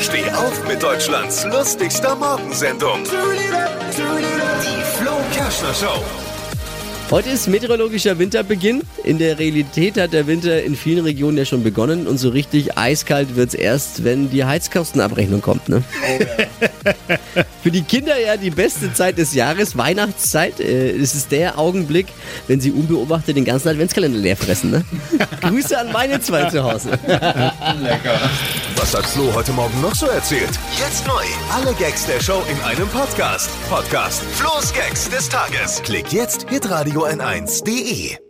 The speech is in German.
Steh auf mit Deutschlands lustigster Morgensendung. Die Flo Kerschner Show. Heute ist meteorologischer Winterbeginn. In der Realität hat der Winter in vielen Regionen ja schon begonnen und so richtig eiskalt wird's erst, wenn die Heizkostenabrechnung kommt. Ne? Für die Kinder ja die beste Zeit des Jahres, Weihnachtszeit. Äh, Es ist der Augenblick, wenn sie unbeobachtet den ganzen Adventskalender leer fressen. Ne? Grüße an meine zwei zu Hause. Was hat Flo heute Morgen noch so erzählt? Jetzt neu. Alle Gags der Show in einem Podcast. Podcast Flo's Gags des Tages. Klick jetzt hitradio n1.de.